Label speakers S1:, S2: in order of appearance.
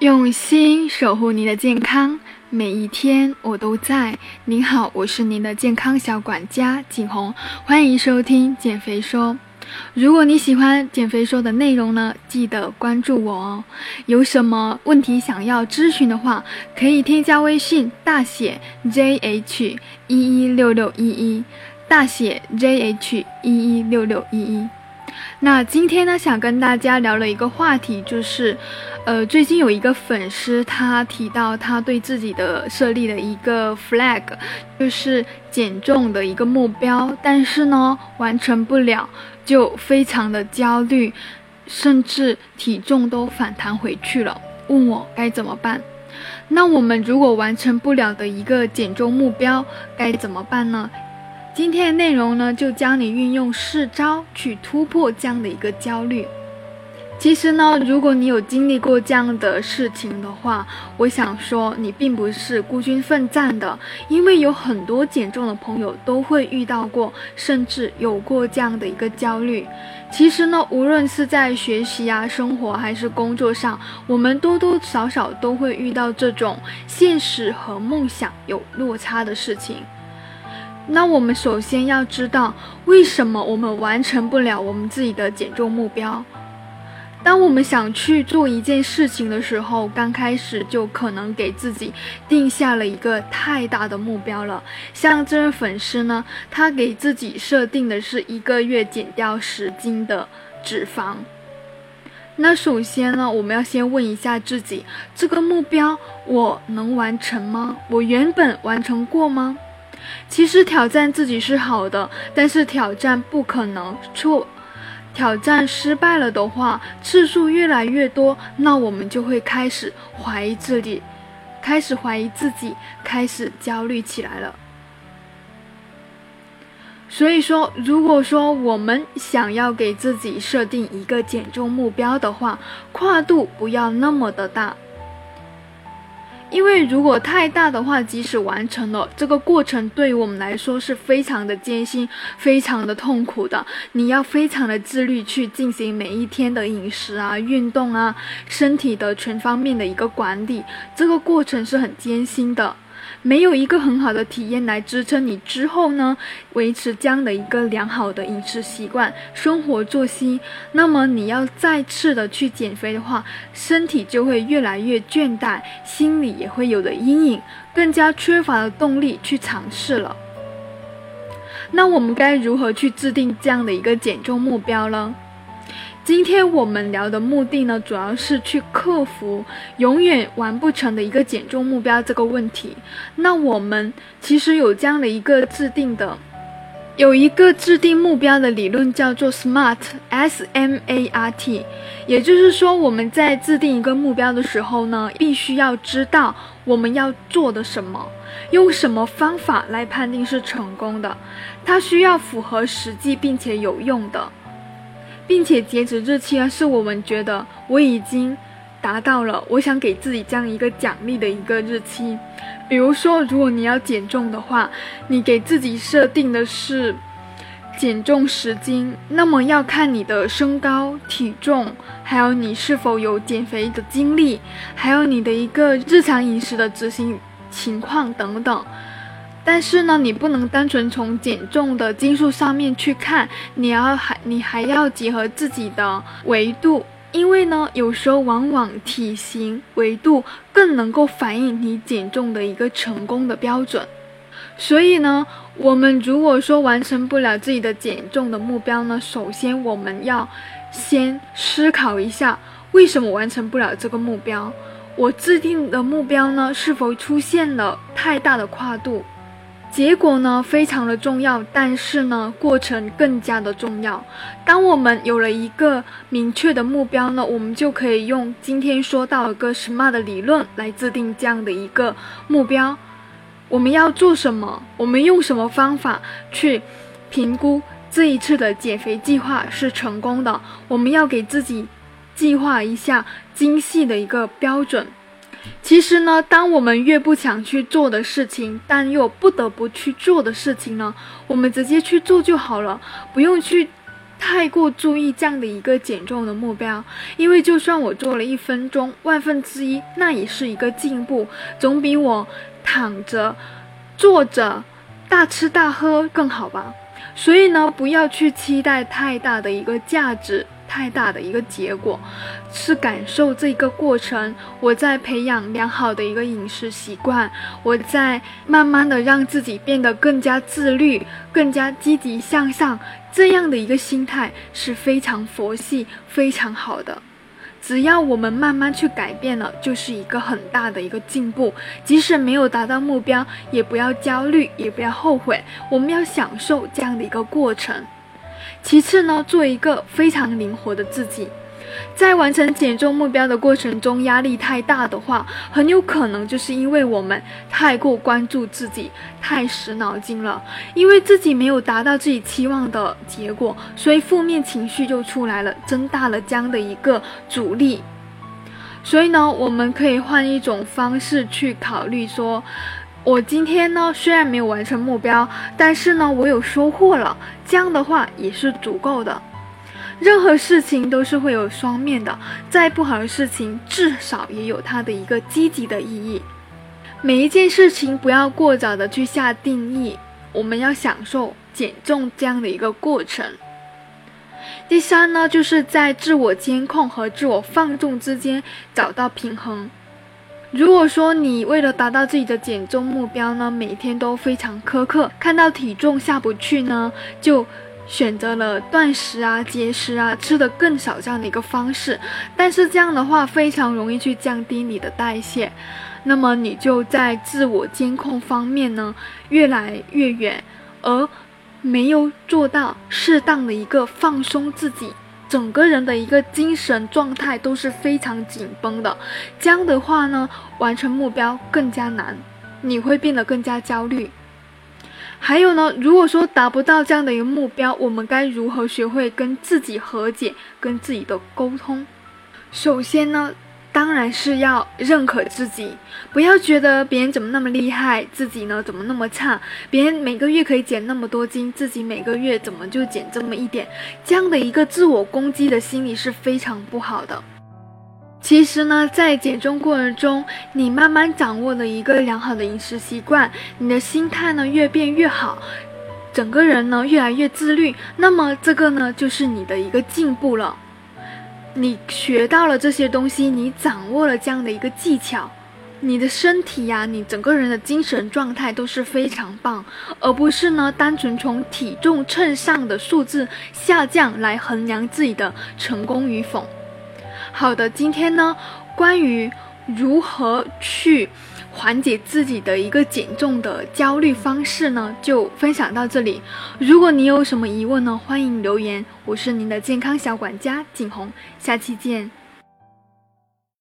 S1: 用心守护您的健康，每一天我都在。您好，我是您的健康小管家景红，欢迎收听减肥说。如果你喜欢减肥说的内容呢，记得关注我哦。有什么问题想要咨询的话，可以添加微信大写 JH 一一六六一一，大写 JH 一一六六一一。那今天呢，想跟大家聊了一个话题，就是，呃，最近有一个粉丝他提到他对自己的设立的一个 flag，就是减重的一个目标，但是呢，完成不了，就非常的焦虑，甚至体重都反弹回去了，问我该怎么办。那我们如果完成不了的一个减重目标，该怎么办呢？今天的内容呢，就教你运用四招去突破这样的一个焦虑。其实呢，如果你有经历过这样的事情的话，我想说你并不是孤军奋战的，因为有很多减重的朋友都会遇到过，甚至有过这样的一个焦虑。其实呢，无论是在学习啊、生活还是工作上，我们多多少少都会遇到这种现实和梦想有落差的事情。那我们首先要知道，为什么我们完成不了我们自己的减重目标？当我们想去做一件事情的时候，刚开始就可能给自己定下了一个太大的目标了。像这位粉丝呢，他给自己设定的是一个月减掉十斤的脂肪。那首先呢，我们要先问一下自己，这个目标我能完成吗？我原本完成过吗？其实挑战自己是好的，但是挑战不可能错。挑战失败了的话，次数越来越多，那我们就会开始怀疑自己，开始怀疑自己，开始焦虑起来了。所以说，如果说我们想要给自己设定一个减重目标的话，跨度不要那么的大。因为如果太大的话，即使完成了这个过程，对于我们来说是非常的艰辛、非常的痛苦的。你要非常的自律去进行每一天的饮食啊、运动啊、身体的全方面的一个管理，这个过程是很艰辛的。没有一个很好的体验来支撑你之后呢，维持这样的一个良好的饮食习惯、生活作息，那么你要再次的去减肥的话，身体就会越来越倦怠，心里也会有的阴影，更加缺乏了动力去尝试了。那我们该如何去制定这样的一个减重目标呢？今天我们聊的目的呢，主要是去克服永远完不成的一个减重目标这个问题。那我们其实有这样的一个制定的，有一个制定目标的理论叫做 SMART，S M A R T。也就是说，我们在制定一个目标的时候呢，必须要知道我们要做的什么，用什么方法来判定是成功的。它需要符合实际并且有用的。并且截止日期呢，是我们觉得我已经达到了，我想给自己这样一个奖励的一个日期。比如说，如果你要减重的话，你给自己设定的是减重十斤，那么要看你的身高、体重，还有你是否有减肥的经历，还有你的一个日常饮食的执行情况等等。但是呢，你不能单纯从减重的斤数上面去看，你要还你还要结合自己的维度，因为呢，有时候往往体型维度更能够反映你减重的一个成功的标准。所以呢，我们如果说完成不了自己的减重的目标呢，首先我们要先思考一下，为什么完成不了这个目标？我制定的目标呢，是否出现了太大的跨度？结果呢非常的重要，但是呢过程更加的重要。当我们有了一个明确的目标呢，我们就可以用今天说到一个 SMART 的理论来制定这样的一个目标。我们要做什么？我们用什么方法去评估这一次的减肥计划是成功的？我们要给自己计划一下精细的一个标准。其实呢，当我们越不想去做的事情，但又不得不去做的事情呢，我们直接去做就好了，不用去太过注意这样的一个减重的目标，因为就算我做了一分钟万分之一，那也是一个进步，总比我躺着、坐着、大吃大喝更好吧。所以呢，不要去期待太大的一个价值。太大的一个结果，是感受这个过程。我在培养良好的一个饮食习惯，我在慢慢的让自己变得更加自律，更加积极向上。这样的一个心态是非常佛系、非常好的。只要我们慢慢去改变了，就是一个很大的一个进步。即使没有达到目标，也不要焦虑，也不要后悔。我们要享受这样的一个过程。其次呢，做一个非常灵活的自己，在完成减重目标的过程中，压力太大的话，很有可能就是因为我们太过关注自己，太死脑筋了。因为自己没有达到自己期望的结果，所以负面情绪就出来了，增大了这样的一个阻力。所以呢，我们可以换一种方式去考虑说。我今天呢，虽然没有完成目标，但是呢，我有收获了。这样的话也是足够的。任何事情都是会有双面的，再不好的事情，至少也有它的一个积极的意义。每一件事情不要过早的去下定义，我们要享受减重这样的一个过程。第三呢，就是在自我监控和自我放纵之间找到平衡。如果说你为了达到自己的减重目标呢，每天都非常苛刻，看到体重下不去呢，就选择了断食啊、节食啊，吃的更少这样的一个方式，但是这样的话非常容易去降低你的代谢，那么你就在自我监控方面呢越来越远，而没有做到适当的一个放松自己。整个人的一个精神状态都是非常紧绷的，这样的话呢，完成目标更加难，你会变得更加焦虑。还有呢，如果说达不到这样的一个目标，我们该如何学会跟自己和解，跟自己的沟通？首先呢。当然是要认可自己，不要觉得别人怎么那么厉害，自己呢怎么那么差？别人每个月可以减那么多斤，自己每个月怎么就减这么一点？这样的一个自我攻击的心理是非常不好的。其实呢，在减重过程中，你慢慢掌握了一个良好的饮食习惯，你的心态呢越变越好，整个人呢越来越自律，那么这个呢就是你的一个进步了。你学到了这些东西，你掌握了这样的一个技巧，你的身体呀，你整个人的精神状态都是非常棒，而不是呢单纯从体重秤上的数字下降来衡量自己的成功与否。好的，今天呢，关于如何去。缓解自己的一个减重的焦虑方式呢，就分享到这里。如果你有什么疑问呢，欢迎留言。我是您的健康小管家景红，下期见。